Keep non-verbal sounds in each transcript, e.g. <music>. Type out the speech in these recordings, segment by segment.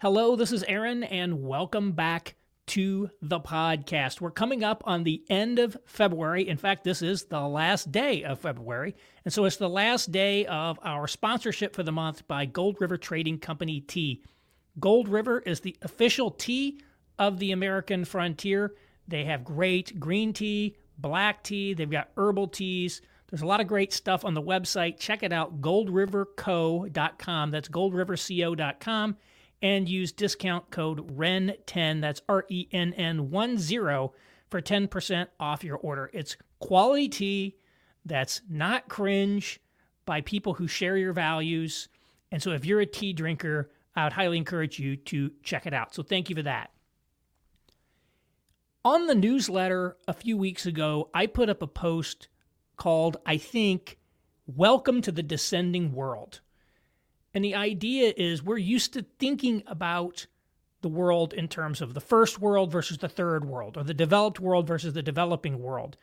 Hello, this is Aaron, and welcome back to the podcast. We're coming up on the end of February. In fact, this is the last day of February. And so it's the last day of our sponsorship for the month by Gold River Trading Company Tea. Gold River is the official tea of the American frontier. They have great green tea, black tea, they've got herbal teas. There's a lot of great stuff on the website. Check it out, goldriverco.com. That's goldriverco.com and use discount code RENN10, that's R E N N 1 0, for 10% off your order. It's quality tea that's not cringe by people who share your values. And so if you're a tea drinker, I would highly encourage you to check it out. So thank you for that. On the newsletter a few weeks ago, I put up a post called, I think, Welcome to the Descending World. And the idea is we're used to thinking about the world in terms of the first world versus the third world, or the developed world versus the developing world.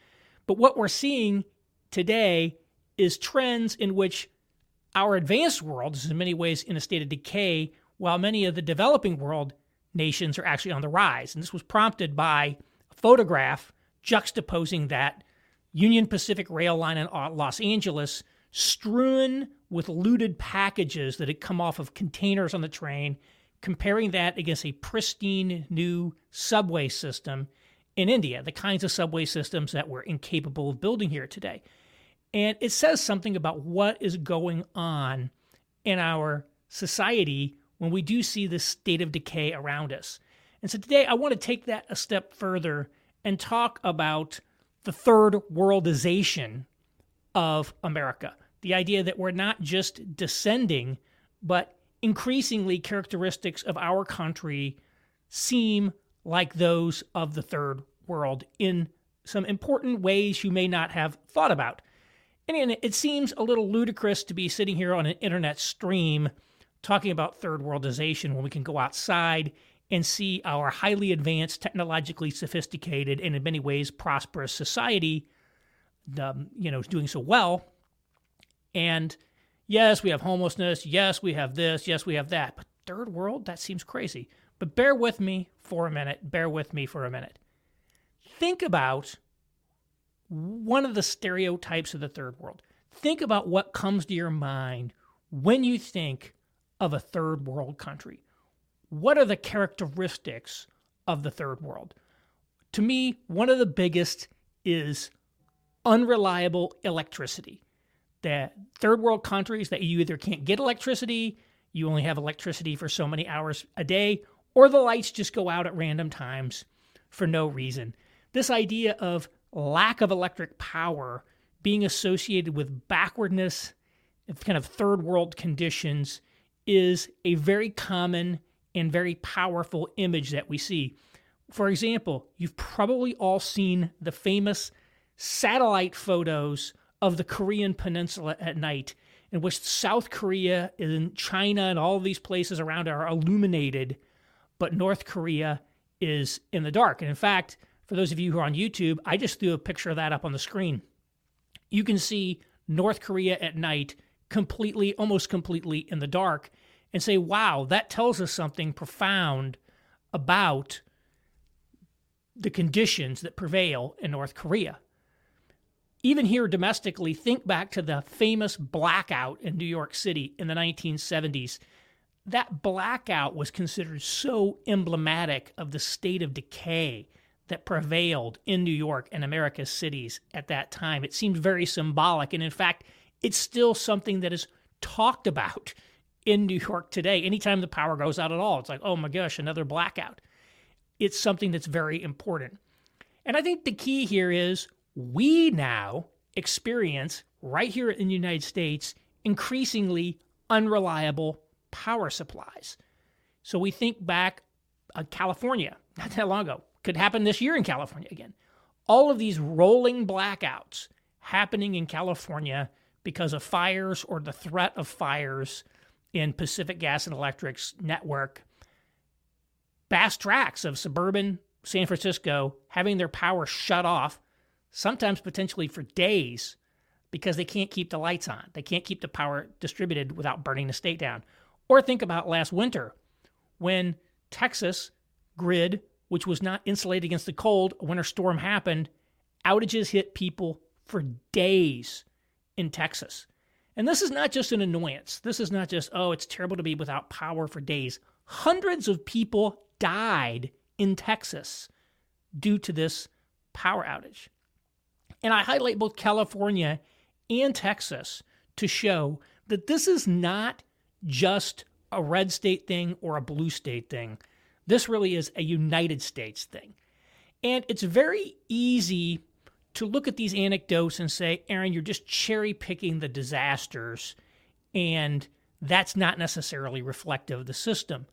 But what we're seeing today is trends in which our advanced world is in many ways in a state of decay, while many of the developing world nations are actually on the rise. And this was prompted by a photograph juxtaposing that Union Pacific Rail line in Los Angeles strewn with looted packages that had come off of containers on the train, comparing that against a pristine new subway system in India, the kinds of subway systems that we're incapable of building here today. And it says something about what is going on in our society when we do see this state of decay around us. And so today I want to take that a step further and talk about the third worldization of America the idea that we're not just descending, but increasingly characteristics of our country seem like those of the third world in some important ways you may not have thought about. And it seems a little ludicrous to be sitting here on an internet stream talking about third worldization when we can go outside and see our highly advanced, technologically sophisticated, and in many ways prosperous society, um, you know, doing so well and yes, we have homelessness. Yes, we have this. Yes, we have that. But third world, that seems crazy. But bear with me for a minute. Bear with me for a minute. Think about one of the stereotypes of the third world. Think about what comes to your mind when you think of a third world country. What are the characteristics of the third world? To me, one of the biggest is unreliable electricity that third world countries that you either can't get electricity, you only have electricity for so many hours a day, or the lights just go out at random times for no reason. This idea of lack of electric power being associated with backwardness, kind of third world conditions, is a very common and very powerful image that we see. For example, you've probably all seen the famous satellite photos of the Korean Peninsula at night, in which South Korea and China and all these places around are illuminated, but North Korea is in the dark. And in fact, for those of you who are on YouTube, I just threw a picture of that up on the screen. You can see North Korea at night completely, almost completely in the dark, and say, wow, that tells us something profound about the conditions that prevail in North Korea even here domestically, think back to the famous blackout in New York City in the 1970s. That blackout was considered so emblematic of the state of decay that prevailed in New York and America's cities at that time. It seemed very symbolic. And in fact, it's still something that is talked about in New York today. Anytime the power goes out at all, it's like, oh my gosh, another blackout. It's something that's very important. And I think the key here is we now experience right here in the United States increasingly unreliable power supplies. So we think back uh, California, <laughs> not that long ago, could happen this year in California again. All of these rolling blackouts happening in California because of fires or the threat of fires in Pacific Gas and Electric's network. Vast tracts of suburban San Francisco having their power shut off sometimes potentially for days because they can't keep the lights on. They can't keep the power distributed without burning the state down. Or think about last winter when Texas grid, which was not insulated against the cold, a winter storm happened, outages hit people for days in Texas. And this is not just an annoyance. This is not just, oh, it's terrible to be without power for days. Hundreds of people died in Texas due to this power outage. And I highlight both California and Texas to show that this is not just a red state thing or a blue state thing. This really is a United States thing. And it's very easy to look at these anecdotes and say, Aaron, you're just cherry picking the disasters, and that's not necessarily reflective of the system.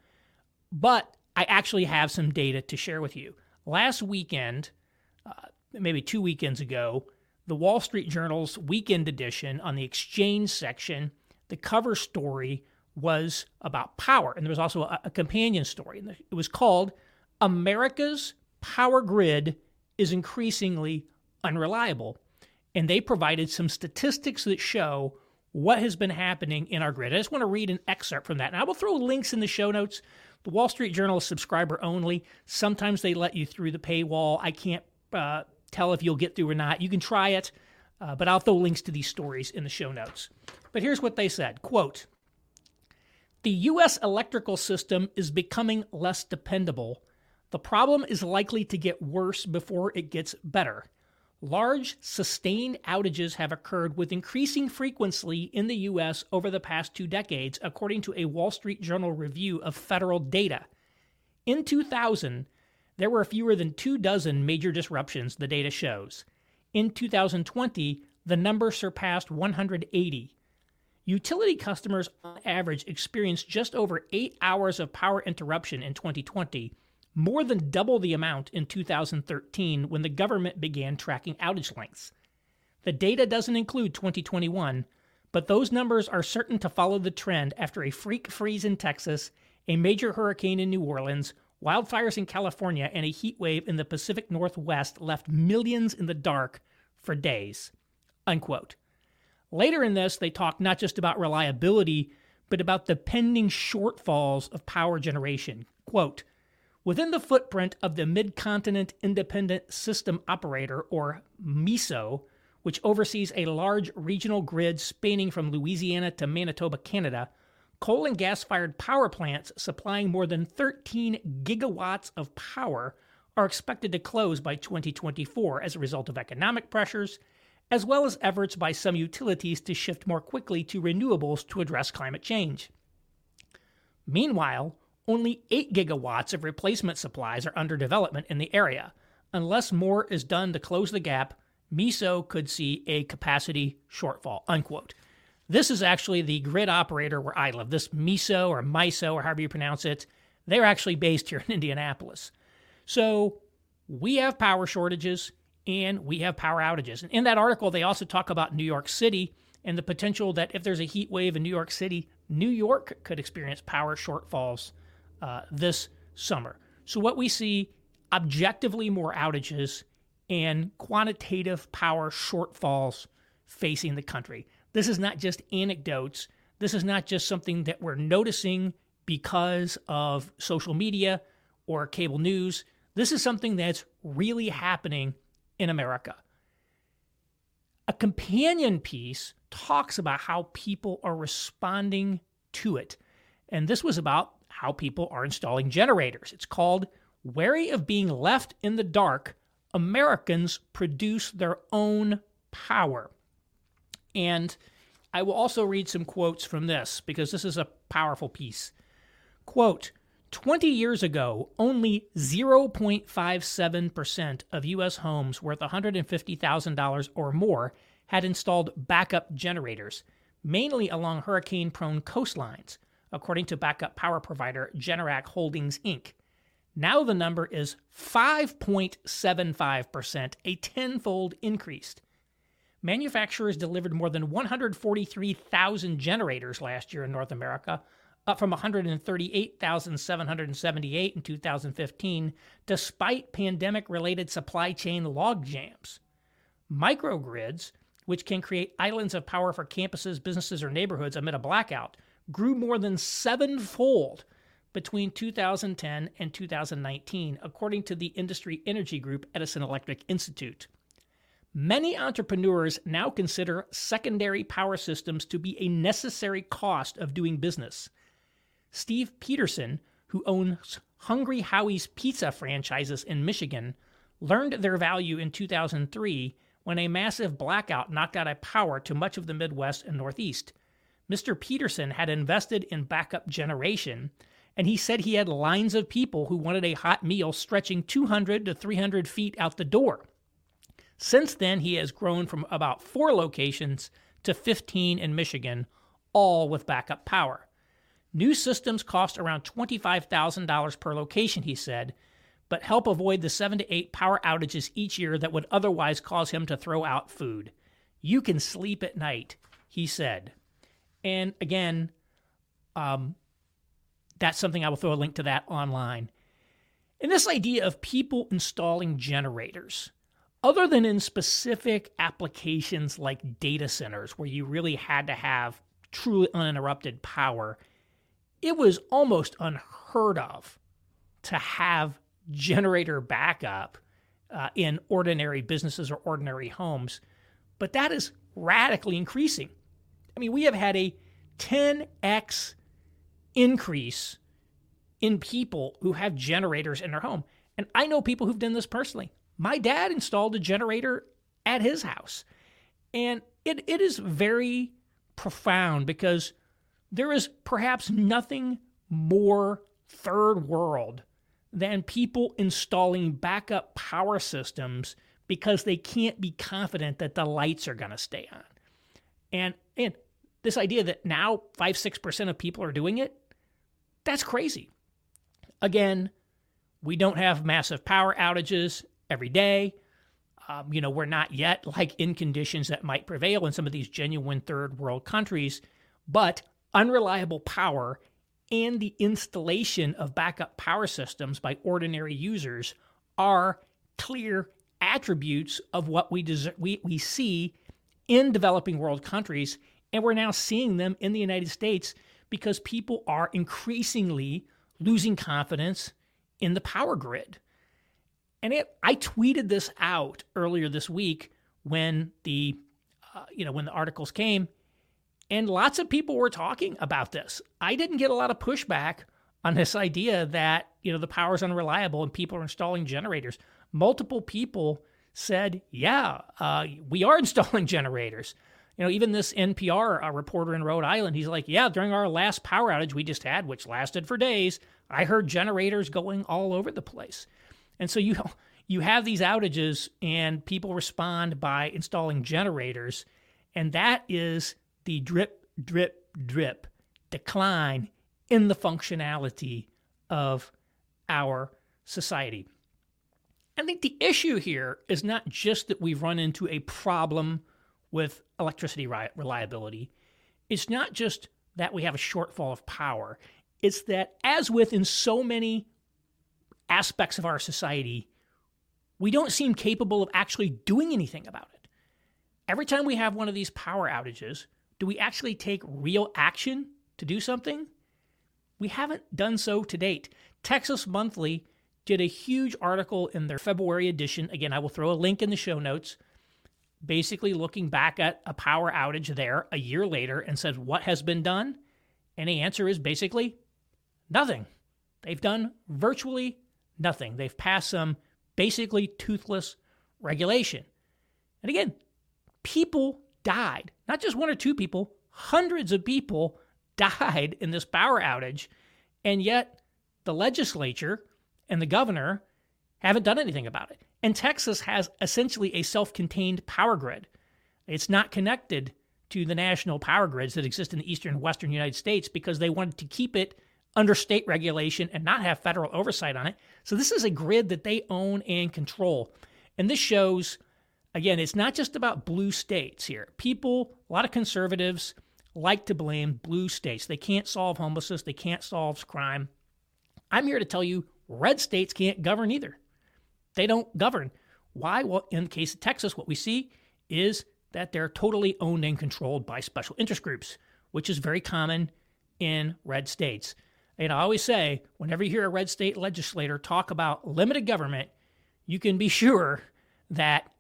But I actually have some data to share with you. Last weekend, maybe two weekends ago, the Wall Street Journal's weekend edition on the exchange section, the cover story was about power. And there was also a, a companion story. And it was called America's Power Grid is Increasingly Unreliable. And they provided some statistics that show what has been happening in our grid. I just want to read an excerpt from that. And I will throw links in the show notes. The Wall Street Journal is subscriber only. Sometimes they let you through the paywall. I can't uh, tell if you'll get through or not. You can try it, uh, but I'll throw links to these stories in the show notes. But here's what they said quote, the U.S. electrical system is becoming less dependable. The problem is likely to get worse before it gets better. Large, sustained outages have occurred with increasing frequency in the U.S. over the past two decades, according to a Wall Street Journal review of federal data. In 2000, there were fewer than two dozen major disruptions, the data shows. In 2020, the number surpassed 180. Utility customers on average experienced just over eight hours of power interruption in 2020, more than double the amount in 2013 when the government began tracking outage lengths. The data doesn't include 2021, but those numbers are certain to follow the trend after a freak freeze in Texas, a major hurricane in New Orleans, wildfires in California, and a heat wave in the Pacific Northwest left millions in the dark for days. Unquote. Later in this, they talk not just about reliability, but about the pending shortfalls of power generation. Quote, Within the footprint of the Mid-Continent Independent System Operator, or MISO, which oversees a large regional grid spanning from Louisiana to Manitoba, Canada, coal and gas fired power plants supplying more than 13 gigawatts of power are expected to close by 2024 as a result of economic pressures as well as efforts by some utilities to shift more quickly to renewables to address climate change. Meanwhile, only 8 gigawatts of replacement supplies are under development in the area. Unless more is done to close the gap, MISO could see a capacity shortfall. Unquote. This is actually the grid operator where I live. This MISO or MISO or however you pronounce it, they're actually based here in <laughs> Indianapolis. So we have power shortages and we have power outages. And in that article, they also talk about New York City and the potential that if there's a heat wave in New York City, New York could experience power shortfalls uh, this summer. So, what we see objectively more outages and quantitative power shortfalls facing the country. This is not just anecdotes. This is not just something that we're noticing because of social media or cable news. This is something that's really happening in America. A companion piece talks about how people are responding to it. And this was about how people are installing generators. It's called Wary of Being Left in the Dark Americans Produce Their Own Power. And I will also read some quotes from this because this is a powerful piece. Quote, 20 years ago, only 0.57% of U.S. homes worth $150,000 or more had installed backup generators, mainly along hurricane prone coastlines, according to backup power provider Generac Holdings Inc. Now the number is 5.75%, a tenfold increase. Manufacturers delivered more than 143,000 generators last year in North America, up from 138,778 in 2015, despite pandemic related supply chain logjams. Microgrids, which can create islands of power for campuses, businesses, or neighborhoods amid a blackout, grew more than sevenfold between 2010 and 2019, according to the industry energy group Edison Electric Institute. Many entrepreneurs now consider secondary power systems to be a necessary cost of doing business. Steve Peterson, who owns Hungry Howie's pizza franchises in Michigan, learned their value in 2003 when a massive blackout knocked out power to much of the Midwest and Northeast. Mr. Peterson had invested in backup generation, and he said he had lines of people who wanted a hot meal stretching 200 to 300 feet out the door. Since then, he has grown from about four locations to 15 in Michigan, all with backup power. New systems cost around $25,000 per location, he said, but help avoid the seven to eight power outages each year that would otherwise cause him to throw out food. You can sleep at night, he said. And again, um, that's something I will throw a link to that online. And this idea of people installing generators other than in specific applications like data centers where you really had to have truly uninterrupted power, it was almost unheard of to have generator backup uh, in ordinary businesses or ordinary homes. But that is radically increasing. I mean, we have had a 10x increase in people who have generators in their home. And I know people who've done this personally. My dad installed a generator at his house. And it, it is very profound because there is perhaps nothing more third world than people installing backup power systems because they can't be confident that the lights are going to stay on. And, and this idea that now 5 6% of people are doing it, that's crazy. Again, we don't have massive power outages every day. Um, you know, we're not yet like in conditions that might prevail in some of these genuine third world countries, but unreliable power and the installation of backup power systems by ordinary users are clear attributes of what we, we, we see in developing world countries. And we're now seeing them in the United States because people are increasingly losing confidence in the power grid. And it, I tweeted this out earlier this week when the, uh, you know, when the articles came, and lots of people were talking about this. I didn't get a lot of pushback on this idea that you know the power is unreliable and people are installing generators. Multiple people said, "Yeah, uh, we are <laughs> installing generators." You know, even this NPR reporter in Rhode Island, he's like, "Yeah, during our last power outage we just had, which lasted for days, I heard generators going all over the place." And so you <laughs> you have these outages and people respond by installing generators and that is the drip drip drip decline in the functionality of our society. I think the issue here is not just that we've run into a problem with electricity reliability. It's not just that we have a shortfall of power. It's that, as with in so many aspects of our society, we don't seem capable of actually doing anything about it. Every time we have one of these power outages, do we actually take real action to do something? We haven't done so to date. Texas Monthly did a huge article in their February edition. Again, I will throw a link in the show notes, basically looking back at a power outage there a year later and says What has been done? And the answer is basically nothing. They've done virtually Nothing. They've passed some basically toothless regulation. And again, people died. Not just one or two people, hundreds of people died in this power outage. And yet, the legislature and the governor haven't done anything about it. And Texas has essentially a self contained power grid. It's not connected to the national power grids that exist in the eastern and western United States because they wanted to keep it under state regulation and not have federal oversight on it. So this is a grid that they own and control. And this shows, again, it's not just about blue states here. People, a lot of conservatives like to blame blue states. They can't solve homelessness, they can't solve crime. I'm here to tell you red states can't govern either. They don't govern. Why? Well, in the case of Texas, what we see is that they're totally owned and controlled by special interest groups, which is very common in red states. And I always say, whenever you hear a red state legislator talk about limited government, you can be <laughs> sure that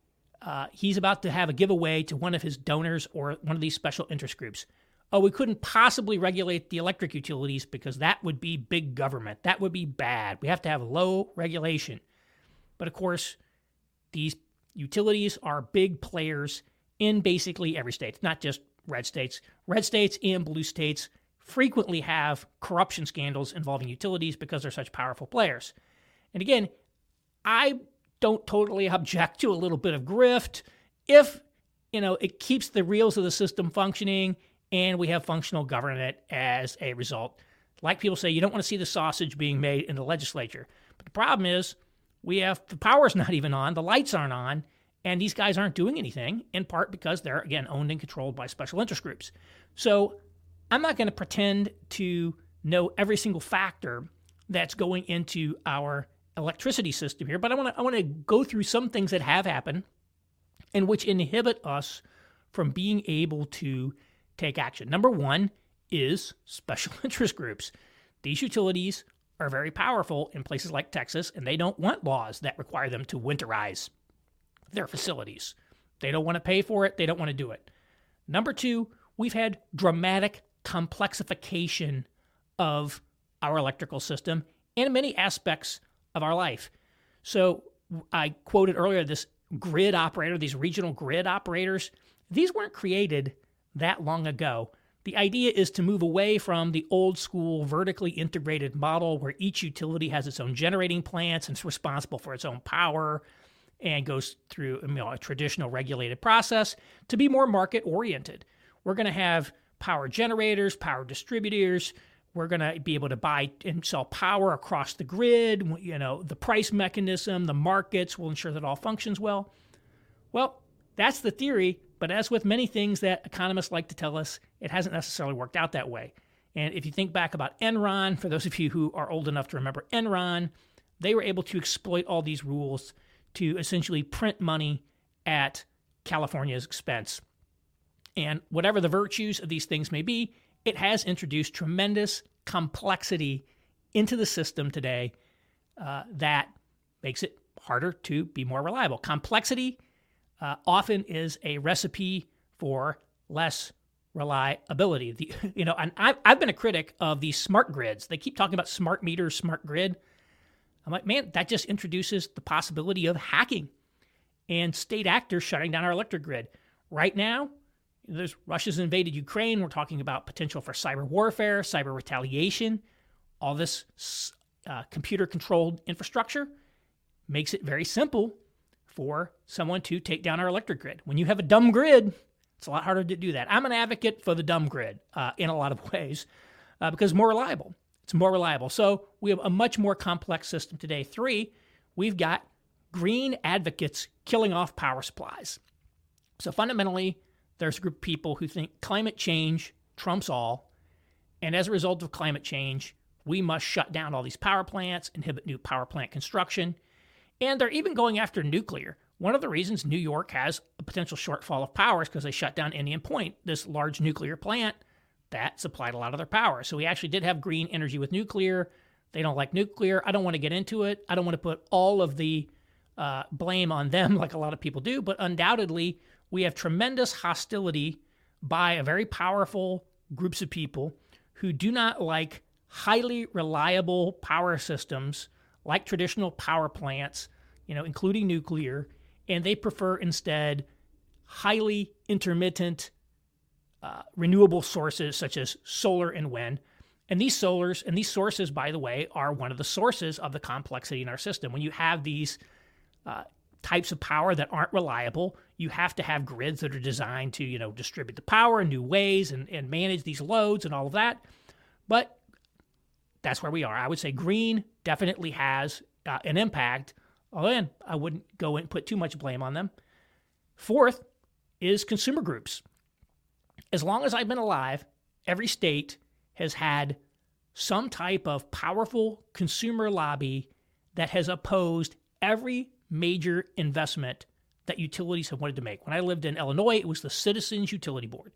uh, he's about to have a giveaway to one of his donors or one of these special interest groups. Oh, we couldn't possibly regulate the electric utilities because that would be big government. That would be bad. We have to have low regulation. But of course, these utilities are big players in basically every state, not just red states. Red states and blue states frequently have corruption scandals involving utilities because they're such powerful players. And again, I don't totally object to a little bit of grift if you know it keeps the reels of the system functioning and we have functional government as a result. Like people say, you don't want to see the sausage being made in the legislature. But the problem is we have the power's <laughs> not even on, the lights aren't on, and these guys aren't doing anything, in part because they're, again, owned and controlled by special interest groups. So I'm not going to pretend to know every single factor that's going into our electricity system here, but I want to I want to go through some things that have happened and which inhibit us from being able to take action. Number 1 is special <laughs> interest groups. These utilities are very powerful in places like Texas and they don't want laws that require them to winterize their facilities. They don't want to pay for it, they don't want to do it. Number 2, we've had dramatic complexification of our electrical system and many aspects of our life. So I quoted earlier this grid operator, these regional grid operators. These weren't created that long ago. The idea is to move away from the old school vertically integrated model where each utility has its own generating plants and is responsible for its own power and goes through you know, a traditional regulated process to be more market oriented. We're going to have power generators, power distributors, we're going to be able to buy and sell power across the grid. You know, the price mechanism, the markets will ensure that all functions well. Well, that's the theory, but as with many things that economists like to tell us, it hasn't necessarily worked out that way. And if you think back about Enron, for those of you who are old enough to remember Enron, they were able to exploit all these rules to essentially print money at California's expense. And whatever the virtues of these things may be, it has introduced tremendous complexity into the system today uh, that makes it harder to be more reliable. Complexity uh, often is a recipe for less reliability. The, <laughs> you know, and I've, I've been a critic of these smart grids. They keep talking about smart meters, smart grid. I'm like, man, that just introduces the possibility of hacking and state actors shutting down our electric grid. Right now, there's Russia's invaded Ukraine. We're talking about potential for cyber warfare, cyber retaliation. All this uh, computer controlled infrastructure makes it very simple for someone to take down our electric grid. When you have a dumb grid, it's a lot harder to do that. I'm an advocate for the dumb grid uh, in a lot of <laughs> ways uh, because more reliable. It's more reliable. So we have a much more complex system today. Three, we've got green advocates killing off power supplies. So fundamentally, there's a group of people who think climate change trumps all. And as a result of climate change, we must shut down all these power plants, inhibit new power plant construction. And they're even going after nuclear. One of the reasons New York has a potential shortfall of power is because they shut down Indian Point, this large nuclear plant that supplied a lot of their power. So we actually did have green energy with nuclear. They don't like nuclear. I don't want to get into it. I don't want to put all of the uh, blame on them <laughs> like a lot of people do, but undoubtedly, we have tremendous hostility by a very powerful groups of people who do not like highly reliable power systems like traditional power plants, you know, including nuclear, and they prefer instead highly intermittent uh, renewable sources such as solar and wind. And these solars and these sources, by the way, are one of the sources of the complexity in our system. When you have these uh, types of power that aren't reliable. You have to have grids that are designed to, you know, distribute the power in new ways and, and manage these loads and all of that. But that's where we are. I would say green definitely has uh, an impact. Again, I wouldn't go and put too much blame on them. Fourth is consumer groups. As long as I've been alive, every state has had some type of powerful consumer lobby that has opposed every major investment that utilities have wanted to make. When I lived in Illinois, it was the Citizens Utility Board.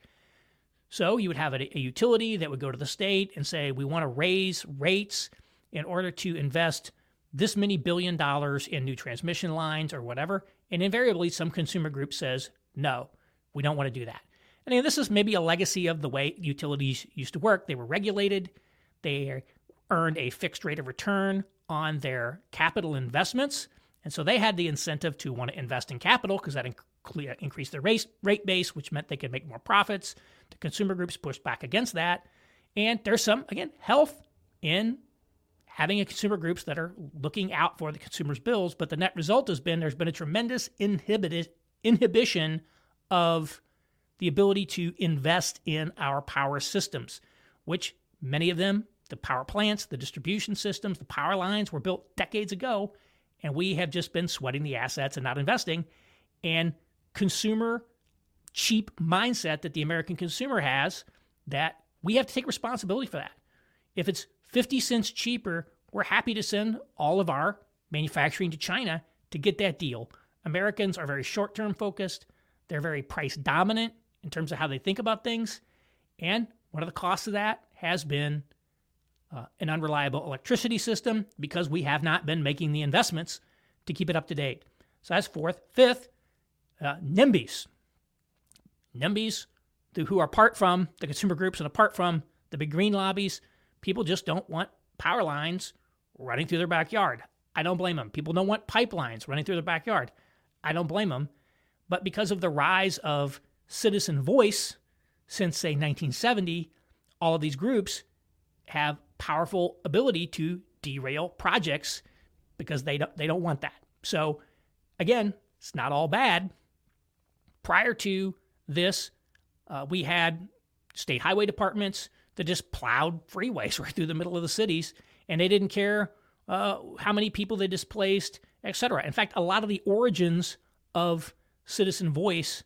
So you would have a, a utility that would go to the state and say, we want to raise rates in order to invest this many billion dollars in new transmission lines or whatever. And invariably, some consumer group says, no, we don't want to do that. And again, this is maybe a legacy of the way utilities used to work. They were regulated, they earned a fixed rate of return on their capital investments. And so they had the incentive to want to invest in capital because that inc- increased their rate, rate base, which meant they could make more profits. The consumer groups pushed back against that. And there's some, again, health in having a consumer groups that are looking out for the consumer's bills. But the net result has been there's been a tremendous inhibited, inhibition of the ability to invest in our power systems, which many of them, the power plants, the distribution systems, the power lines were built decades ago. And we have just been sweating the assets and not investing. And consumer cheap mindset that the American consumer has that we have to take responsibility for that. If it's 50 cents cheaper, we're happy to send all of our manufacturing to China to get that deal. Americans are very short term focused, they're very price dominant in terms of how they think about things. And one of the costs of that has been uh, an unreliable electricity system because we have not been making the investments to keep it up to date. So that's fourth. Fifth, uh, NIMBYs. NIMBYs, who are apart from the consumer groups and apart from the big green lobbies, People just don't want power lines running through their backyard. I don't blame them. People don't want pipelines running through their backyard. I don't blame them. But because of the rise of citizen voice since, say, 1970, all of these groups have powerful ability to derail projects because they don't, they don't want that. So, again, it's not all bad. Prior to this, uh, we had state highway departments that just plowed freeways <laughs> right through the middle of the cities, and they didn't care uh, how many people they displaced, etc. In fact, a lot of the origins of citizen voice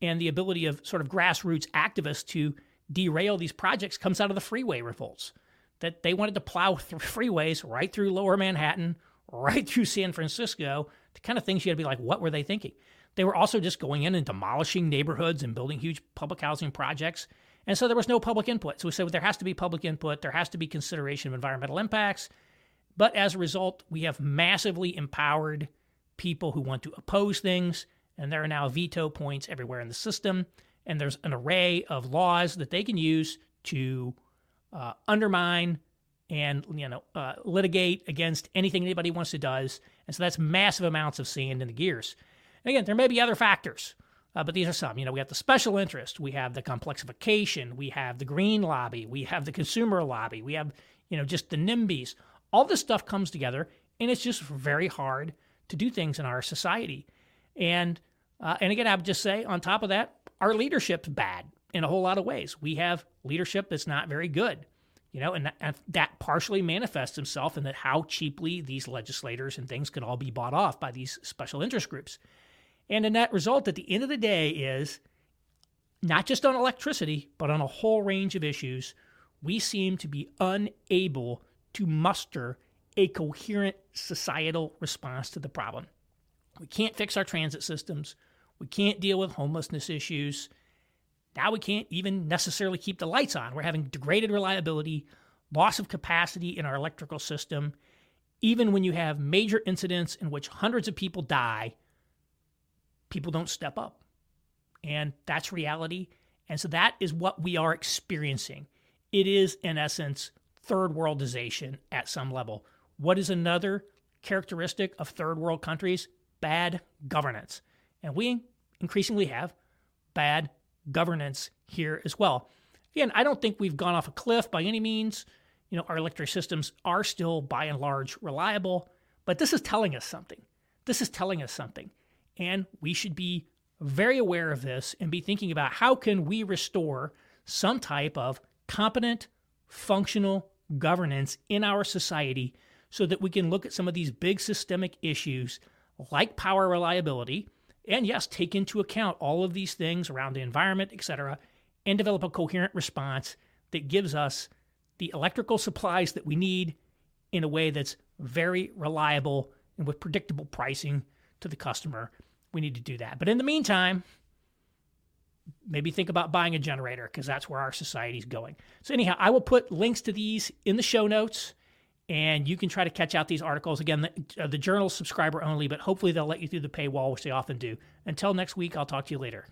and the ability of sort of grassroots activists to derail these projects comes out of the freeway revolts. That they wanted to plow th- <laughs> freeways right through lower Manhattan, right through San Francisco, the kind of things you had to be like, what were they thinking? They were also just going in and demolishing neighborhoods and building huge public housing projects and so there was no public input. So we said there has to be public input, there has to be consideration of environmental impacts. But as a result, we have massively empowered people who want to oppose things, and there are now veto points everywhere in the system. And there's an array of laws that they can use to uh, undermine and you know uh, litigate against anything anybody wants to does. And so that's massive amounts of sand in the gears. And again, there may be other factors. Uh, but these are some. You know, we have the special interest, we have the complexification, we have the green lobby, we have the consumer lobby, we have, you know, just the NIMBYs. All this stuff comes together, and it's just very hard to do things in our society. And uh, and again, I would just say, on top of that, our leadership's bad in a whole lot of ways. We have leadership that's not very good, you know, and that, and that partially manifests itself in that how cheaply these legislators and things can all be bought off by these special interest groups. And the net result at the end of the day is not just on electricity, but on a whole range of issues, we seem to be unable to muster a coherent societal response to the problem. We can't fix our transit systems. We can't deal with homelessness issues. Now we can't even necessarily keep the lights on. We're having degraded reliability, loss of capacity in our electrical system. Even when you have major incidents in which hundreds of people die, people don't step up. And that's reality. And so that is what we are experiencing. It is, in essence, third worldization at some level. What is another characteristic of third world countries? Bad governance. And we increasingly have bad governance here as well. Again, I don't think we've gone off a cliff by any means. You know, our electric systems are still by and large reliable, but this is telling us something. This is telling us something. And we should be very aware of this and be thinking about how can we restore some type of competent, functional governance in our society so that we can look at some of these big systemic issues like power reliability and yes, take into account all of these things around the environment, et cetera, and develop a coherent response that gives us the electrical supplies that we need in a way that's very reliable and with predictable pricing to the customer we need to do that. But in the meantime, maybe think about buying a generator because that's where our society is going. So, anyhow, I will put links to these in the show notes and you can try to catch out these articles. Again, the, uh, the journal's subscriber only, but hopefully they'll let you through the paywall, which they often do. Until next week, I'll talk to you later.